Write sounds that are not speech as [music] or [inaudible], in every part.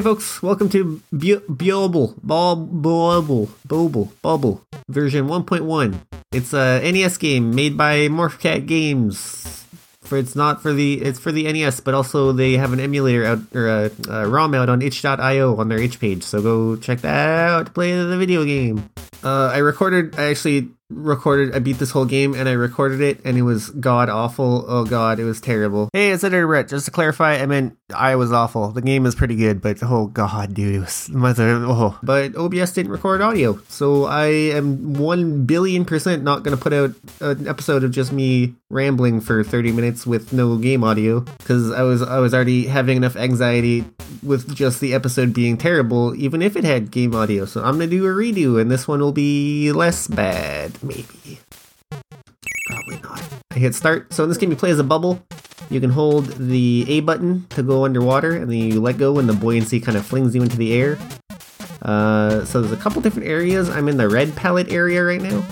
Hey folks, welcome to Bubble, Bubble, Bubble, Bubble, version 1.1. It's a NES game made by Morphcat Games. For it's not for the it's for the NES, but also they have an emulator out or a, a ROM out on itch.io on their itch page. So go check that out to play the video game. Uh, I recorded. I actually recorded. I beat this whole game and I recorded it, and it was god awful. Oh god, it was terrible. Hey, it's Editor Brett. Just to clarify, I meant I was awful. The game is pretty good, but oh god, dude, it was [laughs] mother. Oh, but OBS didn't record audio, so I am one billion percent not going to put out an episode of just me rambling for thirty minutes with no game audio because I was I was already having enough anxiety with just the episode being terrible, even if it had game audio. So I'm gonna do a redo, and this one will be less bad maybe. Probably not. I hit start. So in this game, you play as a bubble. You can hold the A button to go underwater, and then you let go, and the buoyancy kind of flings you into the air. Uh, so there's a couple different areas. I'm in the red palette area right now.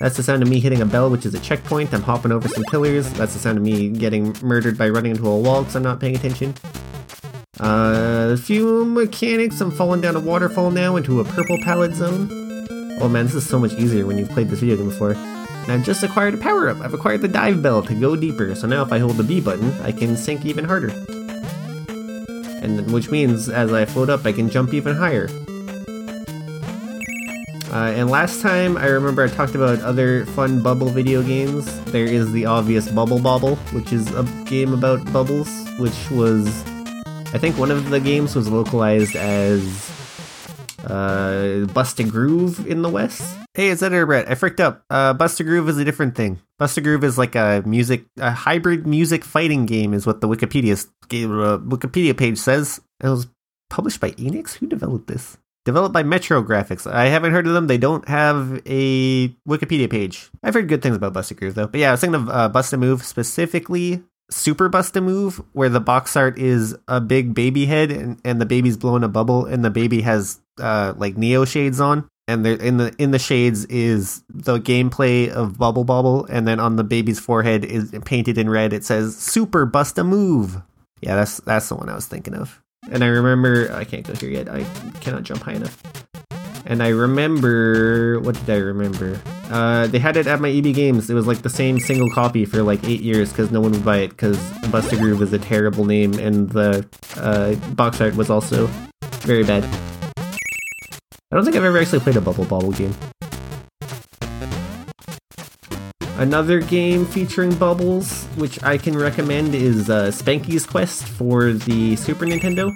That's the sound of me hitting a bell, which is a checkpoint. I'm hopping over some pillars. That's the sound of me getting murdered by running into a wall because I'm not paying attention. Uh, a few mechanics. I'm falling down a waterfall now into a purple palette zone. Oh man, this is so much easier when you've played this video game before. And I've just acquired a power up. I've acquired the dive bell to go deeper. So now if I hold the B button, I can sink even harder. And which means as I float up, I can jump even higher. Uh, and last time, I remember I talked about other fun bubble video games. There is the obvious Bubble Bobble, which is a game about bubbles, which was, I think one of the games was localized as uh, Bust a Groove in the West. Hey, it's Editor Brett. I fricked up. Uh, Bust a Groove is a different thing. Bust a Groove is like a music, a hybrid music fighting game, is what the Wikipedia uh, Wikipedia page says. It was published by Enix. Who developed this? Developed by Metro Graphics. I haven't heard of them. They don't have a Wikipedia page. I've heard good things about Bust a Groove though. But yeah, I was thinking of uh, Bust a Move specifically Super Bust a Move, where the box art is a big baby head and, and the baby's blowing a bubble, and the baby has uh, like Neo shades on, and there in the in the shades is the gameplay of Bubble Bobble, and then on the baby's forehead is painted in red. It says Super Bust a Move. Yeah, that's that's the one I was thinking of. And I remember I can't go here yet. I cannot jump high enough. And I remember what did I remember? Uh, they had it at my EB Games. It was like the same single copy for like eight years because no one would buy it because Bust a Groove was a terrible name and the uh, box art was also very bad. I don't think I've ever actually played a Bubble Bobble game. Another game featuring bubbles, which I can recommend, is uh, Spanky's Quest for the Super Nintendo.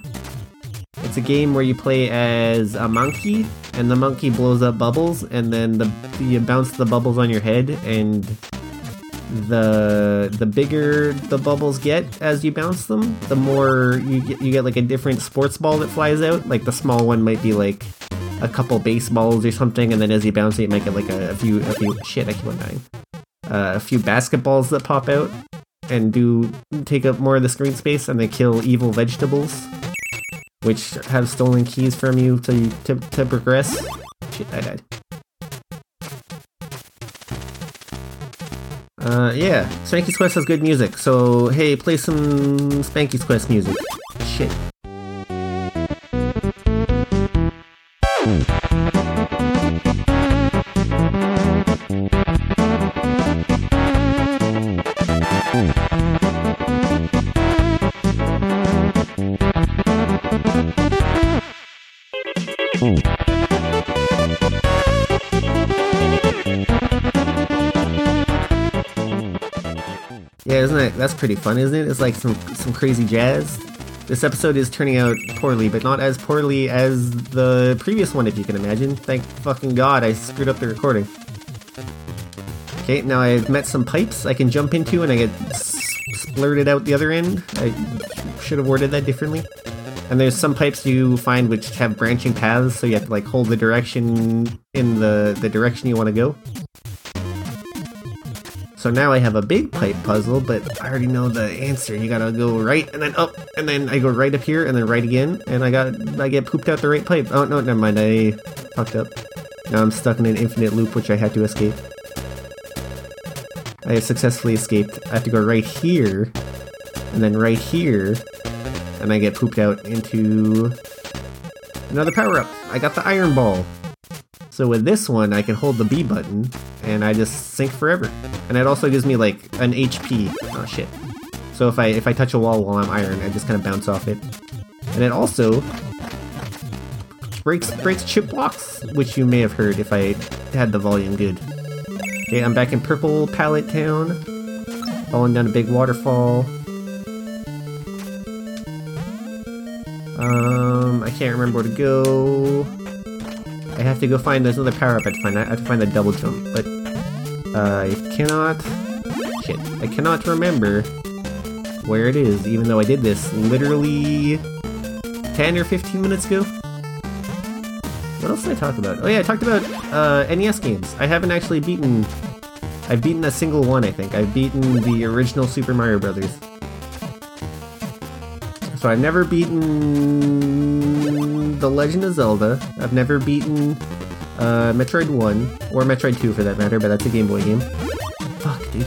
It's a game where you play as a monkey, and the monkey blows up bubbles, and then the you bounce the bubbles on your head, and the the bigger the bubbles get as you bounce them, the more you get you get like a different sports ball that flies out. Like the small one might be like a couple baseballs or something, and then as you bounce it, you might get like a, a few, a few. Shit, I keep on dying. Uh, a few basketballs that pop out and do take up more of the screen space, and they kill evil vegetables, which have stolen keys from you to to, to progress. Shit, I died. Uh, yeah, Spanky's Quest has good music, so hey, play some Spanky's Quest music. Shit. Yeah, isn't it? That's pretty fun, isn't it? It's like some some crazy jazz. This episode is turning out poorly, but not as poorly as the previous one, if you can imagine. Thank fucking god I screwed up the recording. Okay, now I've met some pipes I can jump into and I get splurted out the other end. I should have worded that differently. And there's some pipes you find which have branching paths, so you have to like hold the direction in the, the direction you want to go. So now I have a big pipe puzzle, but I already know the answer. You gotta go right and then up, and then I go right up here and then right again, and I got I get pooped out the right pipe. Oh no, never mind. I fucked up. Now I'm stuck in an infinite loop, which I had to escape. I successfully escaped. I have to go right here, and then right here, and I get pooped out into another power-up. I got the Iron Ball. So with this one, I can hold the B button, and I just sink forever. And it also gives me like an HP. Oh shit. So if I if I touch a wall while I'm iron, I just kind of bounce off it. And it also breaks breaks chip blocks, which you may have heard if I had the volume good. Okay, I'm back in Purple Pallet Town. Falling down a big waterfall. Um, I can't remember where to go. I have to go find there's another power up I have to find. I have to find the double jump, but I cannot. Shit, I cannot remember where it is, even though I did this literally 10 or 15 minutes ago. What else did I talk about? Oh yeah, I talked about uh, NES games. I haven't actually beaten... I've beaten a single one, I think. I've beaten the original Super Mario Brothers. So I've never beaten The Legend of Zelda. I've never beaten uh, Metroid 1, or Metroid 2 for that matter, but that's a Game Boy game. Fuck, dude.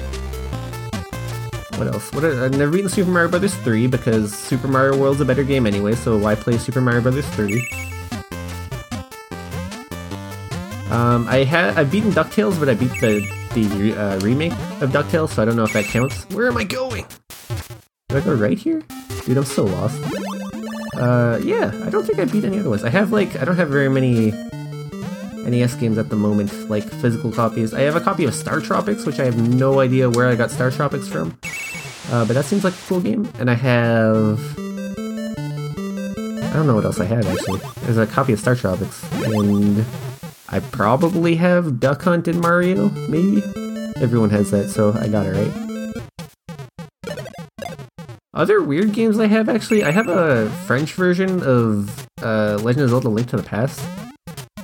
What else? What are, I've never beaten Super Mario Brothers 3 because Super Mario World's a better game anyway, so why play Super Mario Brothers 3? Um, I had I've beaten Ducktales, but I beat the the uh, remake of Ducktales, so I don't know if that counts. Where am I going? Do I go right here? Dude, I'm so lost. Uh, yeah, I don't think I beat any other ones. I have like I don't have very many NES games at the moment, like physical copies. I have a copy of Star Tropics, which I have no idea where I got Star Tropics from. Uh, but that seems like a cool game. And I have... I don't know what else I have, actually. There's a copy of Star Tropics, and I probably have Duck Hunt in Mario, maybe? Everyone has that, so I got it right. Other weird games I have, actually, I have a French version of uh, Legend of Zelda Link to the Past.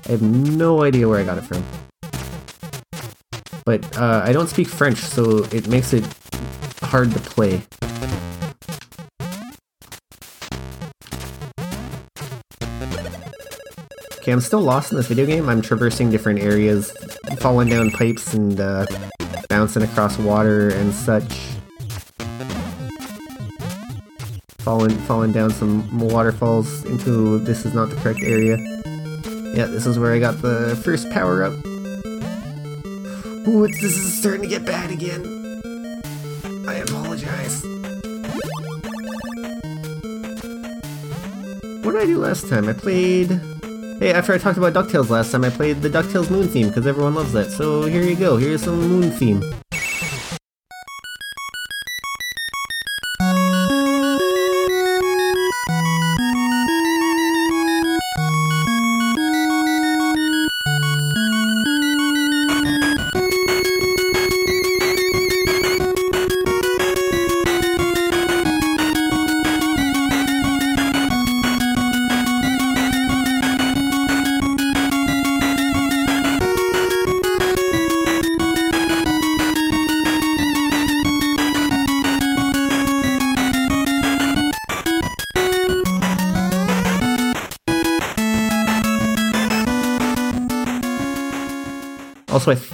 I have no idea where I got it from. But uh, I don't speak French, so it makes it hard to play. Okay, I'm still lost in this video game. I'm traversing different areas, falling down pipes and uh, bouncing across water and such. Falling, falling down some waterfalls into this is not the correct area. Yeah, this is where I got the first power up. Ooh, this is starting to get bad again. I apologize. What did I do last time? I played... Hey, after I talked about DuckTales last time, I played the DuckTales Moon theme, because everyone loves that. So here you go, here's some Moon theme.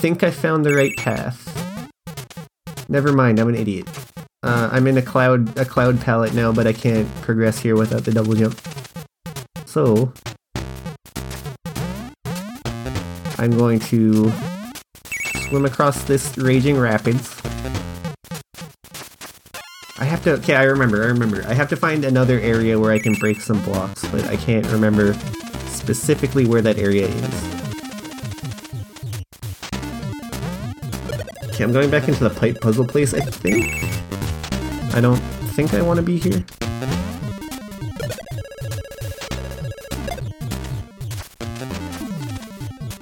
Think I found the right path. Never mind, I'm an idiot. Uh, I'm in a cloud a cloud palette now, but I can't progress here without the double jump. So, I'm going to swim across this raging rapids. I have to, okay, I remember, I remember. I have to find another area where I can break some blocks, but I can't remember specifically where that area is. Okay, I'm going back into the pipe puzzle place, I think. I don't think I want to be here.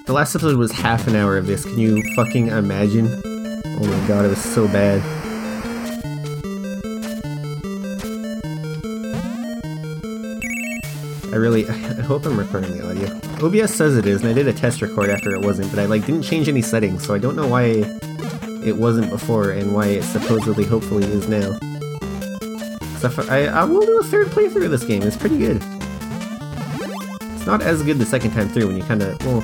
The last episode was half an hour of this, can you fucking imagine? Oh my god, it was so bad. I really, [sighs] I hope I'm recording the audio. OBS says it is, and I did a test record after it wasn't, but I like didn't change any settings, so I don't know why it wasn't before and why it supposedly hopefully is now. So I, I will do a third playthrough of this game, it's pretty good. It's not as good the second time through when you kinda, well,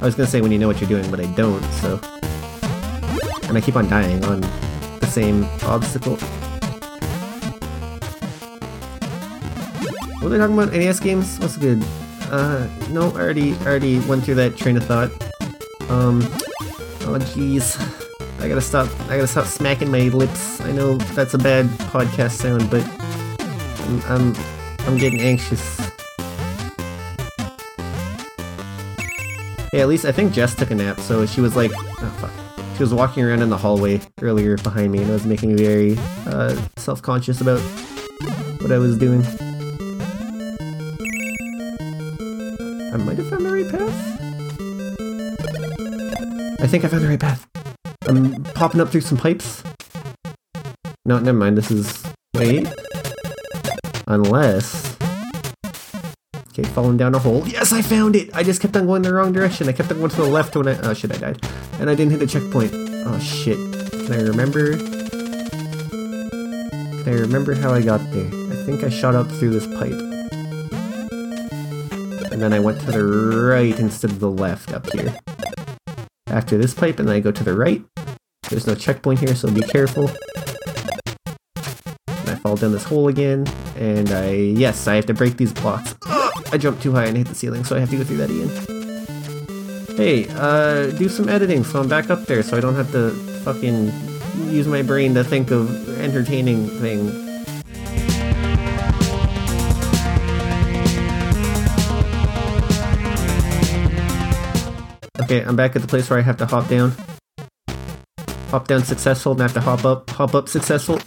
I was gonna say when you know what you're doing, but I don't, so... And I keep on dying on the same obstacle. What are they talking about? NES games? What's good? Uh, no, I already, already went through that train of thought. Um, oh jeez. I gotta stop, I gotta stop smacking my lips. I know that's a bad podcast sound, but I'm, I'm, I'm getting anxious. Yeah, at least I think Jess took a nap, so she was like, oh fuck. She was walking around in the hallway earlier behind me, and it was making me very uh, self-conscious about what I was doing. I might have found the right path. I think I found the right path. I'm popping up through some pipes. No, never mind. This is wait. Unless. Okay, falling down a hole. Yes, I found it! I just kept on going the wrong direction. I kept on going to the left when I. Oh shit, I died. And I didn't hit the checkpoint. Oh shit. Can I remember? Can I remember how I got there? I think I shot up through this pipe. And then I went to the right instead of the left up here. After this pipe, and then I go to the right. There's no checkpoint here, so be careful. And I fall down this hole again, and I... Yes, I have to break these blocks. [gasps] I jumped too high and hit the ceiling, so I have to go through that again. Hey, uh, do some editing so I'm back up there so I don't have to fucking use my brain to think of entertaining things. Okay, I'm back at the place where I have to hop down. Hop down successful, and I have to hop up. Hop up successful.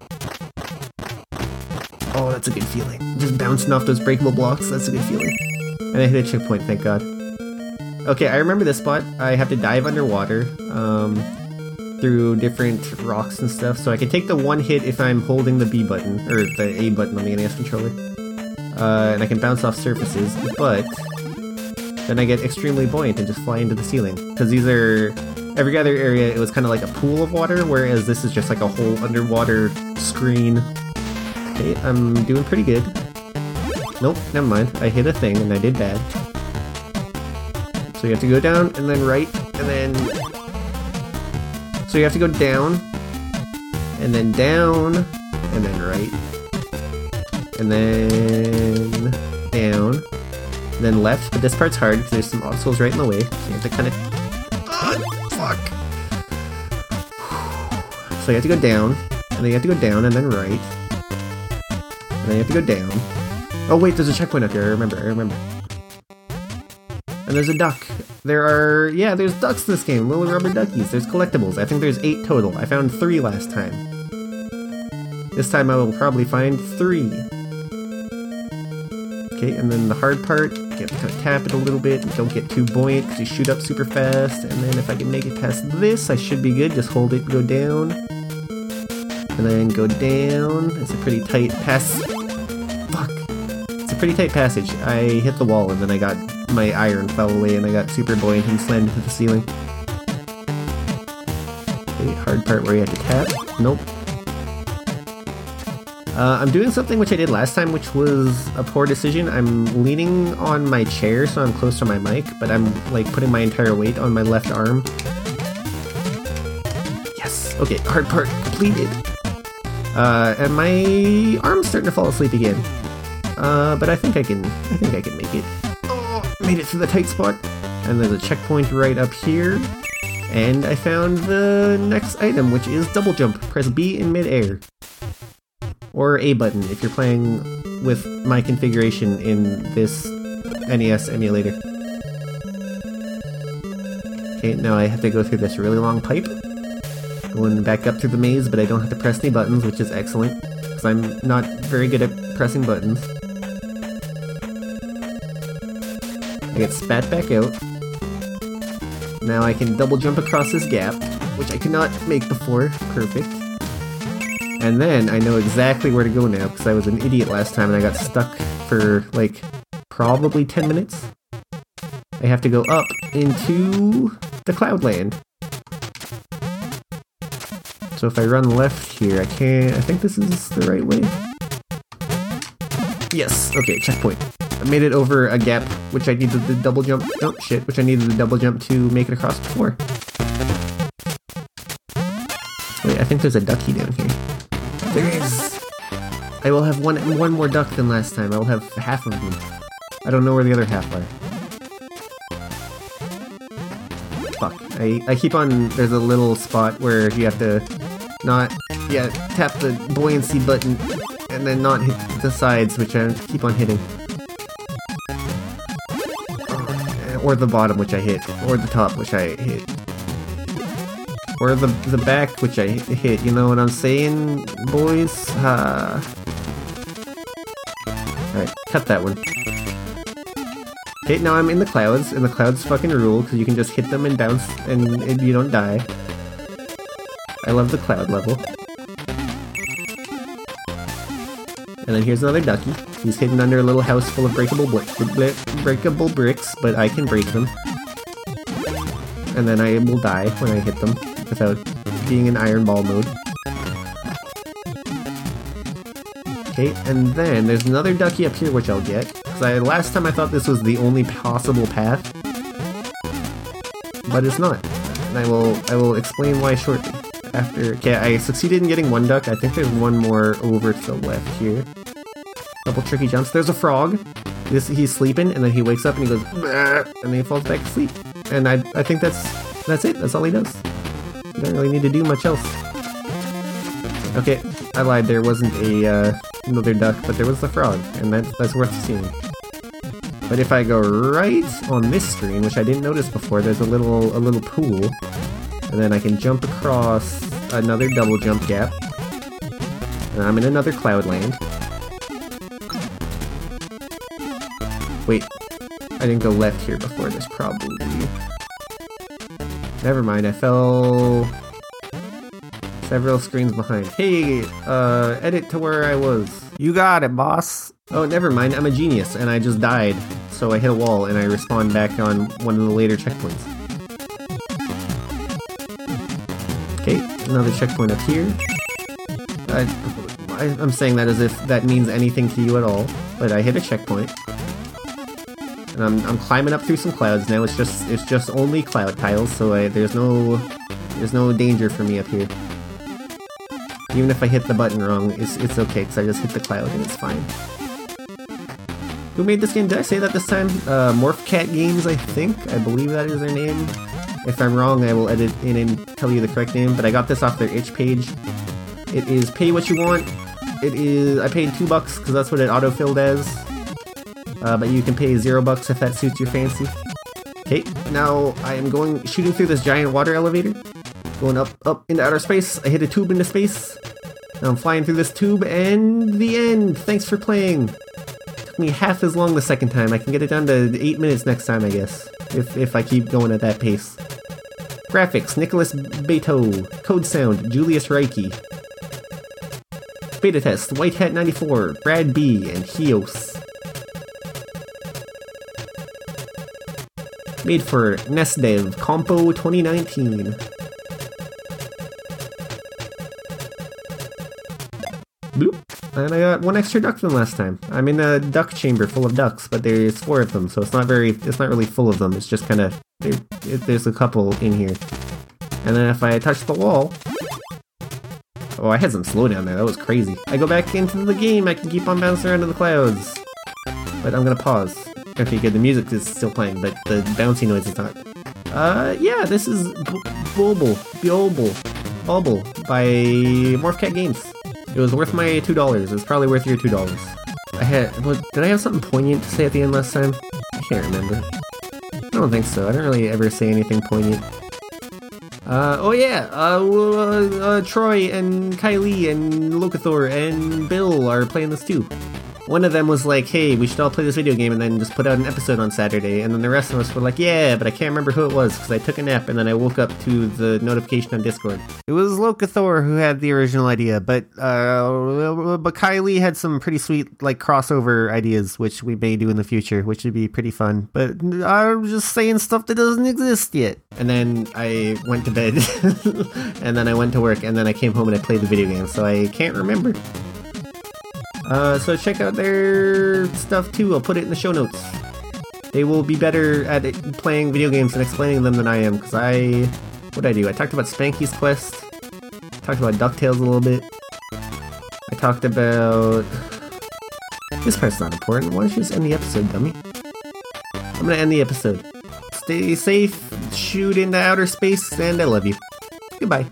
Oh, that's a good feeling. Just bouncing off those breakable blocks, that's a good feeling. And I hit a checkpoint, thank god. Okay, I remember this spot. I have to dive underwater, um, through different rocks and stuff, so I can take the one hit if I'm holding the B button, or the A button on the NES controller. Uh, and I can bounce off surfaces, but then I get extremely buoyant and just fly into the ceiling. Because these are... Every other area, it was kind of like a pool of water, whereas this is just like a whole underwater screen. Okay, I'm doing pretty good. Nope, never mind. I hit a thing and I did bad. So you have to go down and then right and then... So you have to go down and then down and then right and then down then left, but this part's hard because there's some obstacles right in the way. So you have to kind of... So you have to go down, and then you have to go down, and then right. And then you have to go down. Oh wait, there's a checkpoint up here, I remember, I remember. And there's a duck. There are... yeah, there's ducks in this game, little rubber duckies. There's collectibles. I think there's eight total. I found three last time. This time I will probably find three. Okay, and then the hard part, you have to kind of tap it a little bit, don't get too buoyant because you shoot up super fast, and then if I can make it past this, I should be good, just hold it, go down, and then go down, it's a pretty tight pass, fuck, it's a pretty tight passage, I hit the wall and then I got, my iron fell away and I got super buoyant and slammed into the ceiling. Okay, hard part where you have to tap, nope, uh, I'm doing something which I did last time, which was a poor decision. I'm leaning on my chair so I'm close to my mic, but I'm like putting my entire weight on my left arm. Yes! Okay, hard part completed. Uh, and my arm's starting to fall asleep again. Uh, but I think I can, I think I can make it. Oh, made it through the tight spot. And there's a checkpoint right up here. And I found the next item, which is double jump. Press B in midair or A button if you're playing with my configuration in this NES emulator. Okay, now I have to go through this really long pipe. Going back up through the maze, but I don't have to press any buttons, which is excellent, because I'm not very good at pressing buttons. I get spat back out. Now I can double jump across this gap, which I could not make before. Perfect. And then I know exactly where to go now because I was an idiot last time and I got stuck for like probably 10 minutes. I have to go up into the Cloudland. So if I run left here, I can't... I think this is the right way. Yes, okay, checkpoint. I made it over a gap, which I needed the double jump... Oh, shit, which I needed the double jump to make it across before. Wait, I think there's a ducky down here. There is. I will have one one more duck than last time. I will have half of them. I don't know where the other half are. Fuck. I, I keep on... There's a little spot where you have to not... Yeah, tap the buoyancy button and then not hit the sides, which I keep on hitting. Or the bottom, which I hit. Or the top, which I hit. Or the the back, which I hit. You know what I'm saying, boys? Uh... Alright, cut that one. Okay, now I'm in the clouds, and the clouds fucking rule, because you can just hit them and bounce, and, and you don't die. I love the cloud level. And then here's another ducky. He's hidden under a little house full of breakable breakable bricks, but I can break them. And then I will die when I hit them, without being in Iron Ball mode. Okay, and then there's another ducky up here which I'll get. Because I, last time I thought this was the only possible path, but it's not. And I will I will explain why shortly. After okay, I succeeded in getting one duck. I think there's one more over to the left here. Couple tricky jumps. There's a frog. This he's sleeping and then he wakes up and he goes and then he falls back asleep. And I I think that's that's it. That's all he does. You don't really need to do much else. Okay, I lied. There wasn't a uh, another duck, but there was the frog, and that's that's worth seeing. But if I go right on this screen, which I didn't notice before, there's a little a little pool. And then I can jump across another double jump gap. And I'm in another cloud land. Wait, I didn't go left here before this probably. Never mind, I fell several screens behind. Hey, uh, edit to where I was. You got it, boss. Oh, never mind, I'm a genius, and I just died so I hit a wall and I respawn back on one of the later checkpoints. Another checkpoint up here. I, I, am saying that as if that means anything to you at all, but I hit a checkpoint. And I'm, I'm climbing up through some clouds now, it's just it's just only cloud tiles, so I, there's no there's no danger for me up here. Even if I hit the button wrong, it's, it's okay, because I just hit the cloud and it's fine. Who made this game? Did I say that this time? Uh, Morphcat Games, I think. I believe that is their name. If I'm wrong, I will edit in and tell you the correct name, but I got this off their itch page. It is pay what you want. It is, I paid two bucks because that's what it autofilled as. Uh, but you can pay zero bucks if that suits your fancy. Okay, now I am going, shooting through this giant water elevator. Going up, up into outer space. I hit a tube into space. Now I'm flying through this tube and the end. Thanks for playing Took me half as long the second time. I can get it down to 8 minutes next time, I guess. If, if I keep going at that pace. Graphics, Nicholas Beto. Code sound, Julius Riecke. Beta test, White Hat 94, Brad B, and Hios. Made for NESdev Compo 2019. And I got one extra duck than last time. I'm in a duck chamber full of ducks, but there's four of them, so it's not very, it's not really full of them. It's just kind of, there, there's a couple in here. And then if I touch the wall, oh, I had some slowdown there. That was crazy. I go back into the game. I can keep on bouncing around in the clouds. But I'm gonna pause. Okay, good. The music is still playing, but the bouncy noise is not. Uh, yeah, this is B- Bulble, Bubble by Morphcat Games. It was worth my two dollars. It was probably worth your two dollars. I had. What, did I have something poignant to say at the end last time? I can't remember. I don't think so. I don't really ever say anything poignant. Uh, oh yeah, uh, uh, uh, Troy and Kylie and Locathor and Bill are playing this too one of them was like, hey, we should all play this video game and then just put out an episode on Saturday. And then the rest of us were like, yeah, but I can't remember who it was because I took a nap and then I woke up to the notification on Discord. It was Locathor who had the original idea, but uh, but Kylie had some pretty sweet like crossover ideas, which we may do in the future, which would be pretty fun. But I'm just saying stuff that doesn't exist yet. And then I went to bed, [laughs] and then I went to work, and then I came home and I played the video game, so I can't remember. Uh, so check out their stuff too. I'll put it in the show notes. They will be better at playing video games and explaining them than I am, because I... What I do? I talked about Spanky's Quest. Talked about DuckTales a little bit. I talked about. This part's not important. Why don't you just end the episode, dummy? I'm gonna end the episode. Stay safe, shoot into outer space, and I love you. Goodbye.